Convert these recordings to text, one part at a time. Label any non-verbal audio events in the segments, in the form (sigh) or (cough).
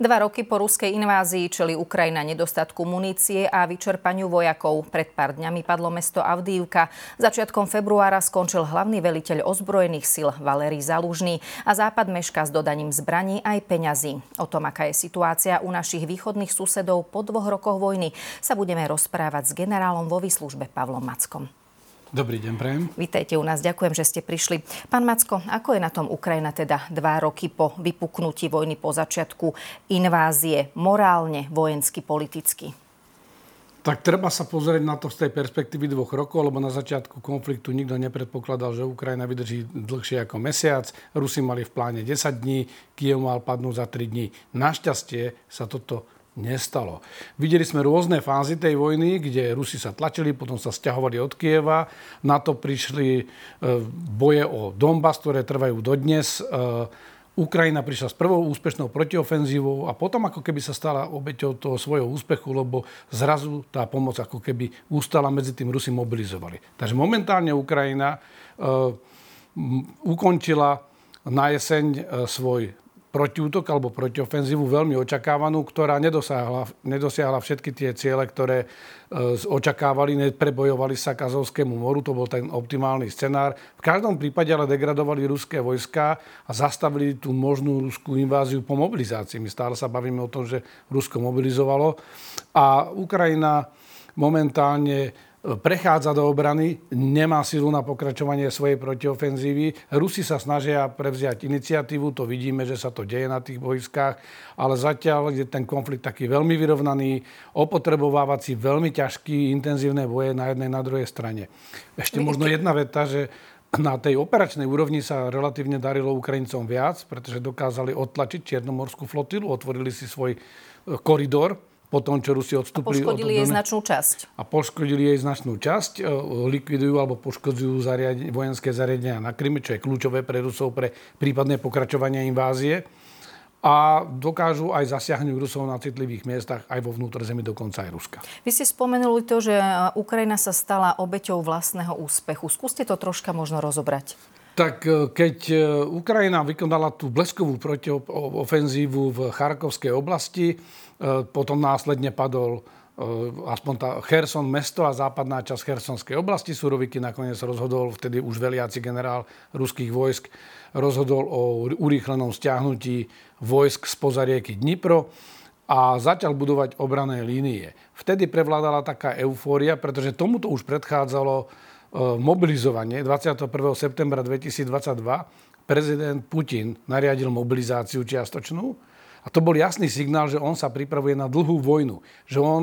Dva roky po ruskej invázii čeli Ukrajina nedostatku munície a vyčerpaniu vojakov. Pred pár dňami padlo mesto Avdívka. Začiatkom februára skončil hlavný veliteľ ozbrojených sil Valerij Zalužný a Západ meška s dodaním zbraní aj peňazí. O tom, aká je situácia u našich východných susedov po dvoch rokoch vojny, sa budeme rozprávať s generálom vo výslužbe Pavlom Mackom. Dobrý deň, prejem. Vítajte u nás, ďakujem, že ste prišli. Pán Macko, ako je na tom Ukrajina teda dva roky po vypuknutí vojny, po začiatku invázie, morálne, vojensky, politicky? Tak treba sa pozrieť na to z tej perspektívy dvoch rokov, lebo na začiatku konfliktu nikto nepredpokladal, že Ukrajina vydrží dlhšie ako mesiac. Rusi mali v pláne 10 dní, Kiev mal padnúť za 3 dní. Našťastie sa toto nestalo. Videli sme rôzne fázy tej vojny, kde Rusi sa tlačili, potom sa stiahovali od Kieva. Na to prišli e, boje o Donbass, ktoré trvajú dodnes. E, Ukrajina prišla s prvou úspešnou protiofenzívou a potom ako keby sa stala obeťou toho svojho úspechu, lebo zrazu tá pomoc ako keby ustala medzi tým Rusi mobilizovali. Takže momentálne Ukrajina uh, ukončila na jeseň svoj protiútok alebo protiofenzívu veľmi očakávanú, ktorá nedosiahla, nedosiahla všetky tie ciele, ktoré e, očakávali, neprebojovali sa k Azovskému moru, to bol ten optimálny scenár. V každom prípade ale degradovali ruské vojska a zastavili tú možnú ruskú inváziu po mobilizácii. My stále sa bavíme o tom, že Rusko mobilizovalo a Ukrajina momentálne prechádza do obrany, nemá silu na pokračovanie svojej protiofenzívy. Rusi sa snažia prevziať iniciatívu, to vidíme, že sa to deje na tých vojskách, ale zatiaľ je ten konflikt taký veľmi vyrovnaný, opotrebováva si veľmi ťažký, intenzívne boje na jednej na druhej strane. Ešte možno jedna veta, že na tej operačnej úrovni sa relatívne darilo Ukrajincom viac, pretože dokázali odtlačiť Čiernomorskú flotilu, otvorili si svoj koridor po tom, čo Rusi odstúpili. A poškodili od jej značnú časť. A poškodili jej značnú časť. E, likvidujú alebo poškodzujú zariadenie, vojenské zariadenia na Kryme, čo je kľúčové pre Rusov pre prípadné pokračovanie invázie. A dokážu aj zasiahnuť Rusov na citlivých miestach, aj vo vnútrozemí, dokonca aj Ruska. Vy ste spomenuli to, že Ukrajina sa stala obeťou vlastného úspechu. Skúste to troška možno rozobrať. Tak e, keď e, Ukrajina vykonala tú bleskovú protiofenzívu v Charkovskej oblasti, E, potom následne padol aspoň tá Kherson mesto a západná časť Chersonskej oblasti. Suroviky nakoniec rozhodol, vtedy už veliaci generál ruských vojsk, rozhodol o urýchlenom stiahnutí vojsk spoza rieky Dnipro a začal budovať obrané línie. Vtedy prevládala taká eufória, pretože tomuto už predchádzalo mobilizovanie 21. septembra 2022. Prezident Putin nariadil mobilizáciu čiastočnú a to bol jasný signál, že on sa pripravuje na dlhú vojnu. Že on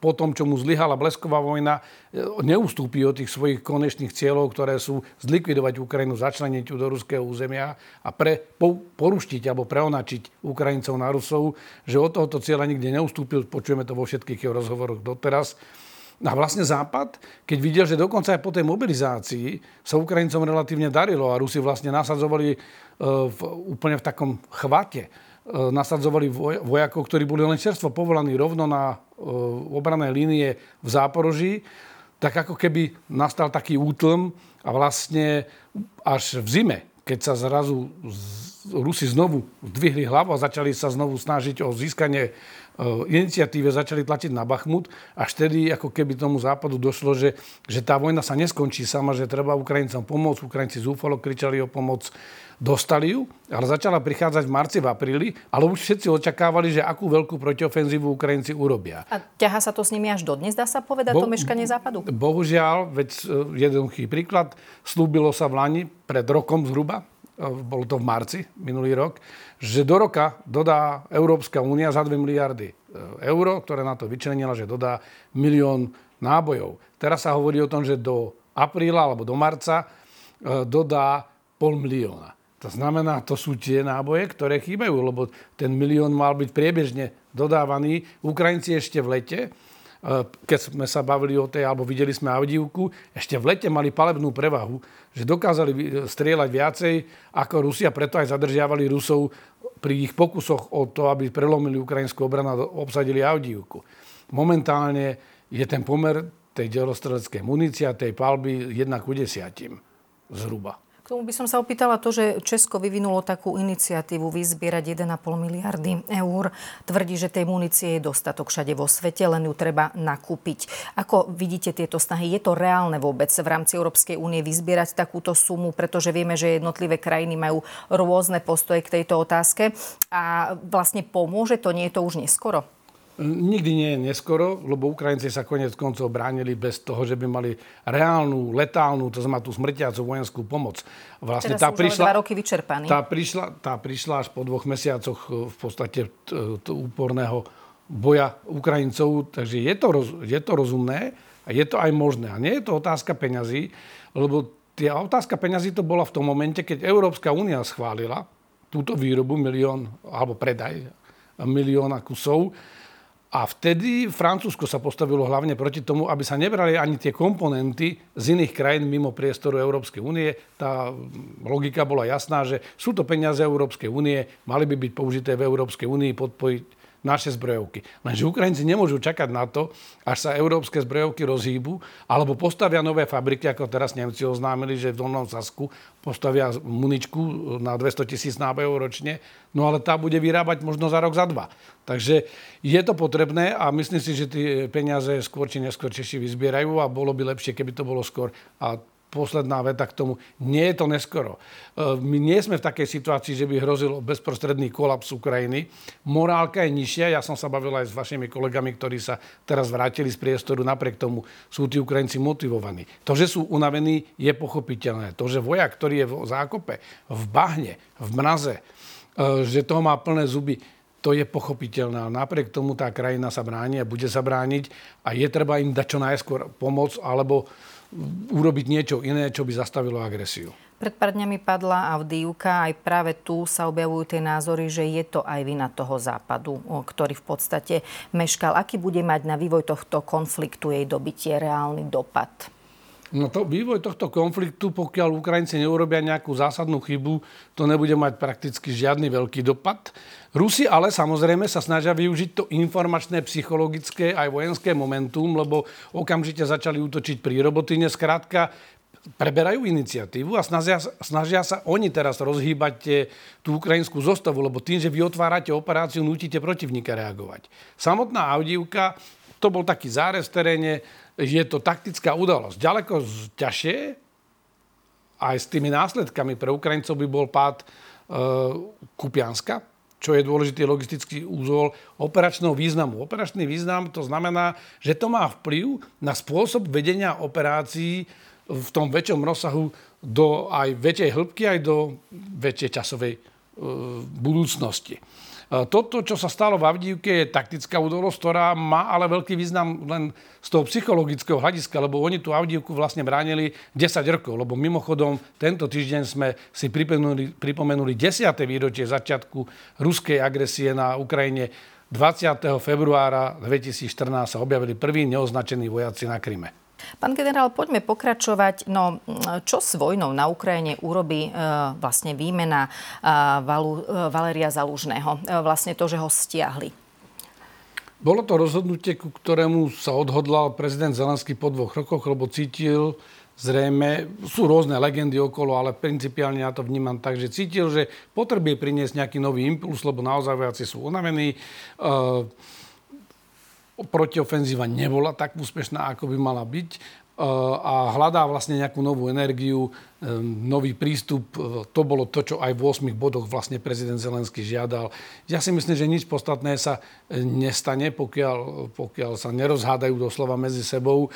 po tom, čo mu zlyhala blesková vojna, e, neustúpi od tých svojich konečných cieľov, ktoré sú zlikvidovať Ukrajinu, začleniť ju do ruského územia a pre, po, poruštiť alebo preonačiť Ukrajincov na Rusov, že od tohoto cieľa nikde neustúpil. Počujeme to vo všetkých jeho rozhovoroch doteraz. A vlastne Západ, keď videl, že dokonca aj po tej mobilizácii sa Ukrajincom relatívne darilo a Rusi vlastne nasadzovali e, v, úplne v takom chvate E, nasadzovali vojakov, ktorí boli len čerstvo povolaní rovno na e, obrané línie v Záporoží, tak ako keby nastal taký útlm a vlastne až v zime, keď sa zrazu Rusi znovu zdvihli hlavu a začali sa znovu snažiť o získanie iniciatíve začali tlačiť na Bachmut, až vtedy ako keby tomu západu došlo, že, že tá vojna sa neskončí sama, že treba Ukrajincom pomôcť. Ukrajinci zúfalo kričali o pomoc, dostali ju, ale začala prichádzať v marci, v apríli, ale už všetci očakávali, že akú veľkú protiofenzívu Ukrajinci urobia. A ťaha sa to s nimi až dodnes, dá sa povedať, Bo, to meškanie západu? Bohužiaľ, veď e, jednoduchý príklad, slúbilo sa v Lani pred rokom zhruba, e, bolo to v marci minulý rok, že do roka dodá Európska únia za 2 miliardy e, eur, ktoré na to vyčlenila, že dodá milión nábojov. Teraz sa hovorí o tom, že do apríla alebo do marca e, dodá pol milióna. To znamená, to sú tie náboje, ktoré chýbajú, lebo ten milión mal byť priebežne dodávaný. Ukrajinci ešte v lete keď sme sa bavili o tej, alebo videli sme Avdívku, ešte v lete mali palebnú prevahu, že dokázali strieľať viacej ako Rusia, preto aj zadržiavali Rusov pri ich pokusoch o to, aby prelomili ukrajinskú obranu a obsadili Avdívku. Momentálne je ten pomer tej delostreleckej munície a tej palby 1 ku 10 zhruba. Tomu by som sa opýtala to, že Česko vyvinulo takú iniciatívu vyzbierať 1,5 miliardy eur. Tvrdí, že tej munície je dostatok všade vo svete, len ju treba nakúpiť. Ako vidíte tieto snahy? Je to reálne vôbec v rámci Európskej únie vyzbierať takúto sumu, pretože vieme, že jednotlivé krajiny majú rôzne postoje k tejto otázke. A vlastne pomôže to? Nie je to už neskoro? Nikdy nie je neskoro, lebo Ukrajinci sa konec koncov bránili bez toho, že by mali reálnu, letálnu, to znamená tú smrtiacu vojenskú pomoc. Vlastne Teraz tá prišla, dva roky vyčerpaní. Tá prišla, tá prišla až po dvoch mesiacoch e, v podstate úporného boja Ukrajincov, takže je to, roz, je to rozumné a je to aj možné. A nie je to otázka peňazí, lebo tá otázka peňazí to bola v tom momente, keď Európska únia schválila túto výrobu milión, alebo predaj milióna kusov, a vtedy Francúzsko sa postavilo hlavne proti tomu, aby sa nebrali ani tie komponenty z iných krajín mimo priestoru Európskej únie. Tá logika bola jasná, že sú to peniaze Európskej únie, mali by byť použité v Európskej únii, podpojiť naše zbrojovky. Lenže Ukrajinci nemôžu čakať na to, až sa európske zbrojovky rozhýbu, alebo postavia nové fabriky, ako teraz Nemci oznámili, že v Dolnom Sasku postavia muničku na 200 tisíc nábojov ročne, no ale tá bude vyrábať možno za rok, za dva. Takže je to potrebné a myslím si, že tie peniaze skôr či neskôr Češi vyzbierajú a bolo by lepšie, keby to bolo skôr. A posledná veta k tomu. Nie je to neskoro. E, my nie sme v takej situácii, že by hrozil bezprostredný kolaps Ukrajiny. Morálka je nižšia. Ja som sa bavil aj s vašimi kolegami, ktorí sa teraz vrátili z priestoru. Napriek tomu sú tí Ukrajinci motivovaní. To, že sú unavení, je pochopiteľné. To, že vojak, ktorý je v zákope, v bahne, v mraze, e, že toho má plné zuby, to je pochopiteľné. Napriek tomu tá krajina sa bráni a bude sa brániť a je treba im dať čo najskôr pomoc alebo urobiť niečo iné, čo by zastavilo agresiu. Pred pár dňami padla Avdívka, aj práve tu sa objavujú tie názory, že je to aj vina toho západu, ktorý v podstate meškal. Aký bude mať na vývoj tohto konfliktu jej dobitie reálny dopad? No to vývoj tohto konfliktu, pokiaľ Ukrajinci neurobia nejakú zásadnú chybu, to nebude mať prakticky žiadny veľký dopad. Rusi ale samozrejme sa snažia využiť to informačné, psychologické aj vojenské momentum, lebo okamžite začali útočiť pri robotine. Skrátka, preberajú iniciatívu a snažia, snažia sa oni teraz rozhýbať tú ukrajinskú zostavu, lebo tým, že vy otvárate operáciu, nutíte protivníka reagovať. Samotná Avdívka, to bol taký zárez v teréne, je to taktická udalosť. Ďaleko ťažšie, aj s tými následkami pre Ukrajincov by bol pád e, Kupianska, čo je dôležitý logistický úzol operačného významu. Operačný význam to znamená, že to má vplyv na spôsob vedenia operácií v tom väčšom rozsahu do aj väčšej hĺbky, aj do väčšej časovej e, budúcnosti. Toto, čo sa stalo v Avdívke, je taktická udalosť, ktorá má ale veľký význam len z toho psychologického hľadiska, lebo oni tú Avdívku vlastne bránili 10 rokov, lebo mimochodom tento týždeň sme si pripomenuli, pripomenuli 10. výročie začiatku ruskej agresie na Ukrajine. 20. februára 2014 sa objavili prví neoznačení vojaci na Kryme. Pán generál, poďme pokračovať. No, čo s vojnou na Ukrajine urobí e, vlastne výmena e, Valu, e, Valeria Zalužného? E, vlastne to, že ho stiahli. Bolo to rozhodnutie, ku ktorému sa odhodlal prezident Zelenský po dvoch rokoch, lebo cítil zrejme, sú rôzne legendy okolo, ale principiálne ja to vnímam tak, že cítil, že potrebuje priniesť nejaký nový impuls, lebo naozaj vojaci sú unavení. E, protiofenzíva nebola tak úspešná, ako by mala byť e, a hľadá vlastne nejakú novú energiu, nový prístup. E, to bolo to, čo aj v 8 bodoch vlastne prezident Zelenský žiadal. Ja si myslím, že nič podstatné sa e, nestane, pokiaľ, pokiaľ sa nerozhádajú doslova medzi sebou. E,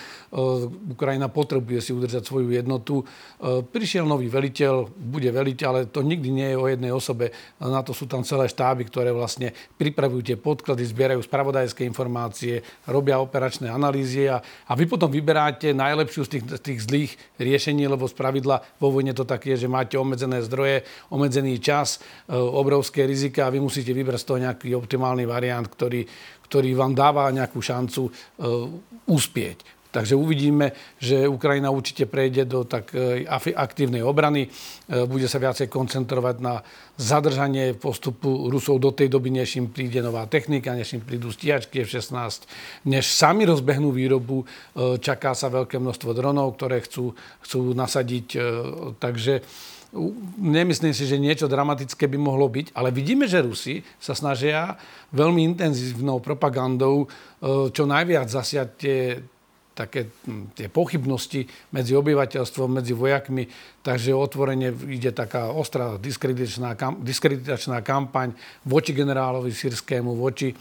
Ukrajina potrebuje si udržať svoju jednotu. Prišiel nový veliteľ, bude veliť, ale to nikdy nie je o jednej osobe. Na to sú tam celé štáby, ktoré vlastne pripravujú tie podklady, zbierajú spravodajské informácie, robia operačné analýzy a, a vy potom vyberáte najlepšiu z tých, tých zlých riešení, lebo z pravidla vo vojne to tak je, že máte obmedzené zdroje, obmedzený čas, e, obrovské rizika a vy musíte vybrať z toho nejaký optimálny variant, ktorý, ktorý vám dáva nejakú šancu e, uspieť. Takže uvidíme, že Ukrajina určite prejde do tak aktívnej obrany. Bude sa viacej koncentrovať na zadržanie postupu Rusov do tej doby, než im príde nová technika, než im prídu stíhačky F-16, než sami rozbehnú výrobu. Čaká sa veľké množstvo dronov, ktoré chcú, chcú nasadiť. Takže Nemyslím si, že niečo dramatické by mohlo byť, ale vidíme, že Rusi sa snažia veľmi intenzívnou propagandou e, čo najviac zasiať tie, také hm, tie pochybnosti medzi obyvateľstvom, medzi vojakmi. Takže otvorene ide taká ostrá diskreditačná, diskreditačná kampaň voči generálovi sírskému, voči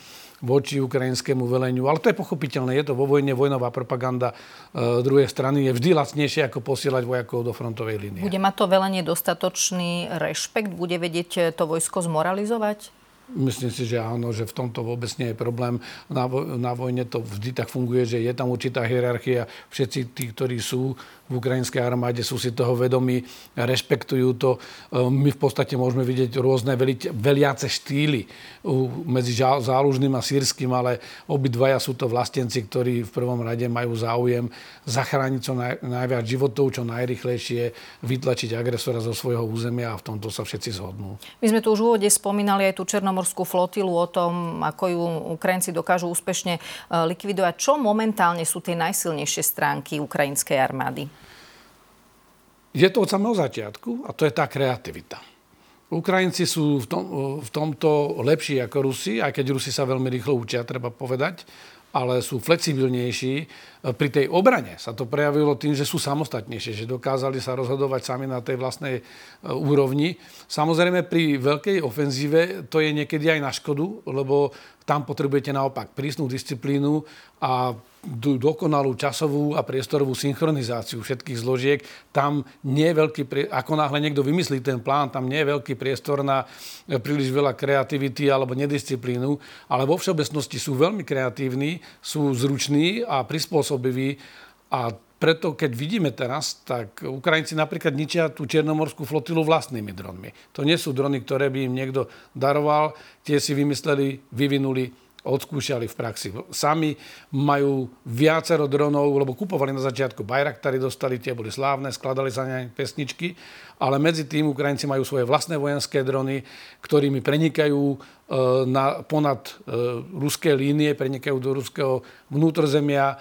voči ukrajinskému veleniu. Ale to je pochopiteľné, je to vo vojne, vojnová propaganda e, druhej strany je vždy lacnejšie ako posielať vojakov do frontovej línie. Bude mať to velenie dostatočný rešpekt? Bude vedieť to vojsko zmoralizovať? Myslím si, že áno, že v tomto vôbec nie je problém. Na, na vojne to vždy tak funguje, že je tam určitá hierarchia. Všetci tí, ktorí sú v ukrajinskej armáde, sú si toho vedomí, rešpektujú to. Ehm, my v podstate môžeme vidieť rôzne veliace štýly medzi zálužným a sírským, ale obidvaja sú to vlastenci, ktorí v prvom rade majú záujem zachrániť čo naj, najviac životov, čo najrychlejšie vytlačiť agresora zo svojho územia a v tomto sa všetci zhodnú. My sme tu už v úvode spomínali aj tú černomorskú flotilu o tom, ako ju Ukrajinci dokážu úspešne e, likvidovať. Čo momentálne sú tie najsilnejšie stránky ukrajinskej armády? Je to od samého začiatku a to je tá kreativita. Ukrajinci sú v, tom, v tomto lepší ako Rusi, aj keď Rusi sa veľmi rýchlo učia, treba povedať, ale sú flexibilnejší. Pri tej obrane sa to prejavilo tým, že sú samostatnejšie, že dokázali sa rozhodovať sami na tej vlastnej e, úrovni. Samozrejme pri veľkej ofenzíve to je niekedy aj na škodu, lebo tam potrebujete naopak prísnu disciplínu a dokonalú časovú a priestorovú synchronizáciu všetkých zložiek. Tam nie je veľký, ako náhle niekto vymyslí ten plán, tam nie je veľký priestor na e, príliš veľa kreativity alebo nedisciplínu, ale vo všeobecnosti sú veľmi kreatívni, sú zruční a prispôsobiví a preto, keď vidíme teraz, tak Ukrajinci napríklad ničia tú černomorskú flotilu vlastnými dronmi. To nie sú drony, ktoré by im niekto daroval, tie si vymysleli, vyvinuli odskúšali v praxi. Sami majú viacero dronov, lebo kupovali na začiatku Bayraktary, dostali, tie boli slávne, skladali sa ne pesničky, ale medzi tým Ukrajinci majú svoje vlastné vojenské drony, ktorými prenikajú e, na, ponad e, ruské línie, prenikajú do ruského vnútrozemia. E,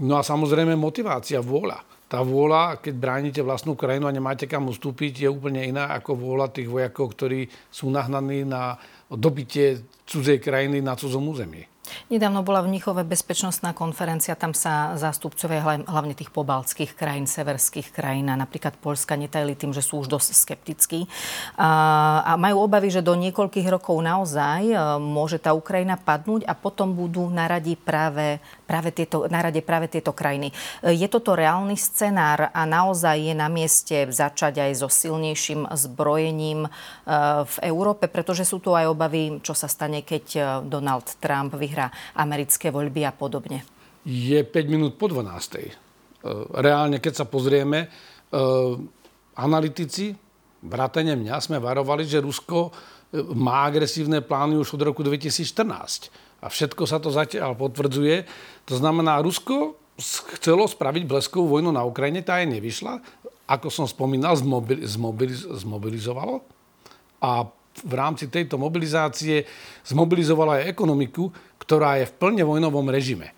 no a samozrejme motivácia, vôľa tá vôľa, keď bránite vlastnú krajinu a nemáte kam ustúpiť, je úplne iná ako vôľa tých vojakov, ktorí sú nahnaní na dobitie cudzej krajiny na cudzom území. Nedávno bola v Mnichove bezpečnostná konferencia, tam sa zástupcovia hlavne tých pobaltských krajín, severských krajín a napríklad Polska netajili tým, že sú už dosť skeptickí a, majú obavy, že do niekoľkých rokov naozaj e, môže tá Ukrajina padnúť a potom budú na rade práve, práve tieto, na rade práve tieto krajiny. E, je toto reálny scenár a naozaj je na mieste začať aj so silnejším zbrojením e, v Európe, pretože sú tu aj obavy, čo sa stane, keď Donald Trump vyhrá americké voľby a podobne? Je 5 minút po 12. E, reálne, keď sa pozrieme, e, analytici, vrátane mňa, sme varovali, že Rusko e, má agresívne plány už od roku 2014. A všetko sa to zatiaľ potvrdzuje. To znamená, Rusko chcelo spraviť bleskovú vojnu na Ukrajine, tá aj nevyšla. Ako som spomínal, zmobilizovalo. A v rámci tejto mobilizácie zmobilizovala aj ekonomiku, ktorá je v plne vojnovom režime. E,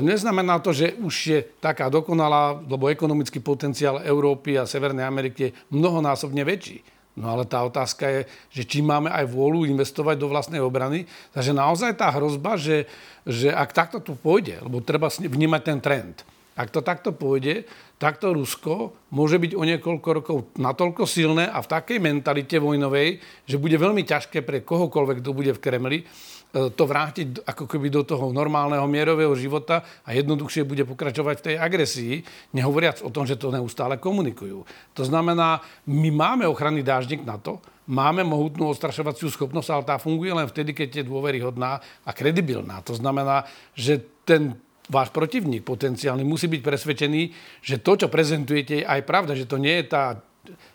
neznamená to, že už je taká dokonalá, lebo ekonomický potenciál Európy a Severnej Ameriky je mnohonásobne väčší. No ale tá otázka je, že či máme aj vôľu investovať do vlastnej obrany. Takže naozaj tá hrozba, že, že ak takto tu pôjde, lebo treba vnímať ten trend, ak to takto pôjde, takto Rusko môže byť o niekoľko rokov natoľko silné a v takej mentalite vojnovej, že bude veľmi ťažké pre kohokoľvek, kto bude v Kremli, to vrátiť ako keby do toho normálneho mierového života a jednoduchšie bude pokračovať v tej agresii, nehovoriac o tom, že to neustále komunikujú. To znamená, my máme ochranný dáždik na to, máme mohutnú ostrašovaciu schopnosť, ale tá funguje len vtedy, keď je dôveryhodná a kredibilná. To znamená, že ten váš protivník potenciálny musí byť presvedčený, že to, čo prezentujete, je aj pravda, že to nie je tá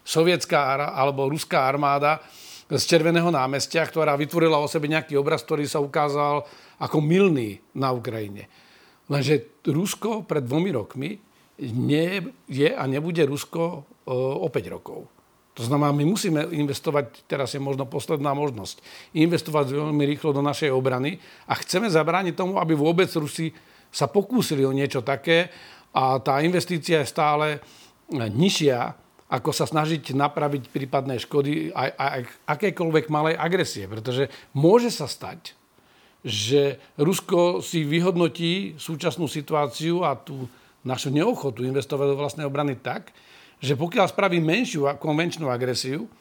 sovietská alebo ruská armáda, z Červeného námestia, ktorá vytvorila o sebe nejaký obraz, ktorý sa ukázal ako milný na Ukrajine. Lenže Rusko pred dvomi rokmi nie je a nebude Rusko e, o 5 rokov. To znamená, my musíme investovať, teraz je možno posledná možnosť, investovať veľmi rýchlo do našej obrany a chceme zabrániť tomu, aby vôbec Rusi sa pokúsili o niečo také a tá investícia je stále nižšia, ako sa snažiť napraviť prípadné škody aj, aj akékoľvek malej agresie. Pretože môže sa stať, že Rusko si vyhodnotí súčasnú situáciu a tú našu neochotu investovať do vlastnej obrany tak, že pokiaľ spraví menšiu konvenčnú agresiu,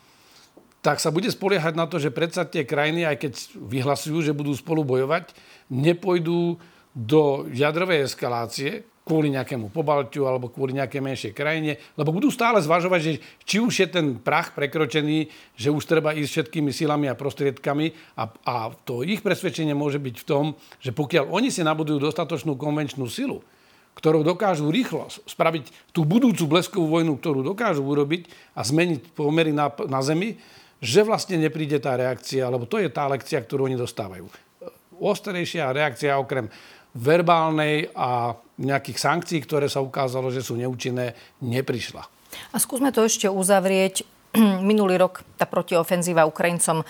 tak sa bude spoliehať na to, že predsa tie krajiny, aj keď vyhlasujú, že budú spolu bojovať, nepôjdu do jadrovej eskalácie kvôli nejakému pobaltiu alebo kvôli nejakej menšej krajine, lebo budú stále zvažovať, že či už je ten prach prekročený, že už treba ísť všetkými silami a prostriedkami a, a to ich presvedčenie môže byť v tom, že pokiaľ oni si nabudujú dostatočnú konvenčnú silu, ktorou dokážu rýchlo spraviť tú budúcu bleskovú vojnu, ktorú dokážu urobiť a zmeniť pomery na, na Zemi, že vlastne nepríde tá reakcia, lebo to je tá lekcia, ktorú oni dostávajú. Ostrejšia reakcia okrem verbálnej a nejakých sankcií, ktoré sa ukázalo, že sú neúčinné, neprišla. A skúsme to ešte uzavrieť (clears throat) minulý rok tá protiofenzíva Ukrajincom e,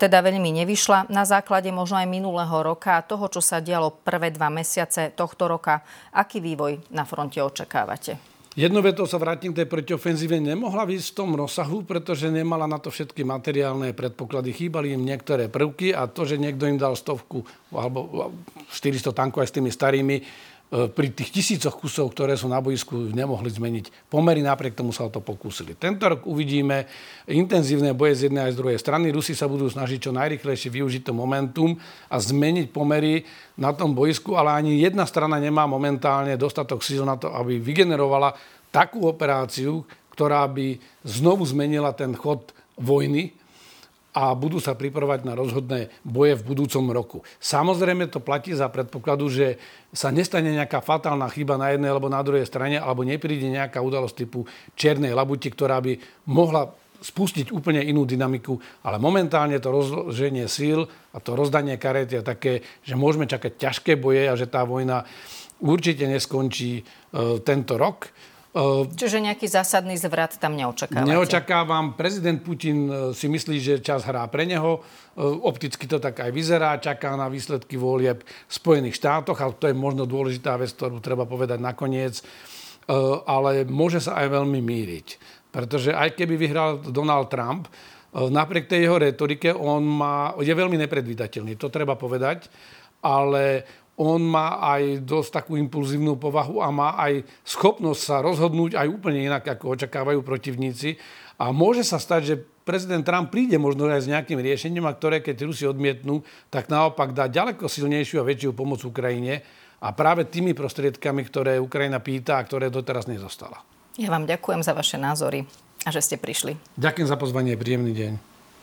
teda veľmi nevyšla. Na základe možno aj minulého roka a toho, čo sa dialo prvé dva mesiace tohto roka, aký vývoj na fronte očakávate? Jedno veto sa vrátim k tej protiofenzíve. Nemohla výsť v tom rozsahu, pretože nemala na to všetky materiálne predpoklady. Chýbali im niektoré prvky a to, že niekto im dal stovku alebo 400 tankov aj s tými starými, pri tých tisícoch kusov, ktoré sú na boisku, nemohli zmeniť pomery, napriek tomu sa o to pokúsili. Tento rok uvidíme intenzívne boje z jednej aj z druhej strany. Rusi sa budú snažiť čo najrychlejšie využiť to momentum a zmeniť pomery na tom boisku, ale ani jedna strana nemá momentálne dostatok síl na to, aby vygenerovala takú operáciu, ktorá by znovu zmenila ten chod vojny, a budú sa pripravovať na rozhodné boje v budúcom roku. Samozrejme to platí za predpokladu, že sa nestane nejaká fatálna chyba na jednej alebo na druhej strane, alebo nepríde nejaká udalosť typu čiernej labuti, ktorá by mohla spustiť úplne inú dynamiku, ale momentálne to rozloženie síl a to rozdanie karet je také, že môžeme čakať ťažké boje a že tá vojna určite neskončí e, tento rok. Ehm, Čiže nejaký zásadný zvrat tam neočakávate? Neočakávam. Prezident Putin e, si myslí, že čas hrá pre neho. E, opticky to tak aj vyzerá. Čaká na výsledky volieb v Spojených štátoch, ale to je možno dôležitá vec, ktorú treba povedať nakoniec. Ale môže sa aj veľmi míriť. Pretože aj keby vyhral Donald Trump, napriek tej jeho retorike, on má, je veľmi nepredvídateľný, to treba povedať, ale on má aj dosť takú impulzívnu povahu a má aj schopnosť sa rozhodnúť aj úplne inak, ako očakávajú protivníci. A môže sa stať, že prezident Trump príde možno aj s nejakým riešením, a ktoré keď Rusi odmietnú, tak naopak dá ďaleko silnejšiu a väčšiu pomoc Ukrajine a práve tými prostriedkami, ktoré Ukrajina pýta a ktoré doteraz nezostala. Ja vám ďakujem za vaše názory a že ste prišli. Ďakujem za pozvanie, príjemný deň.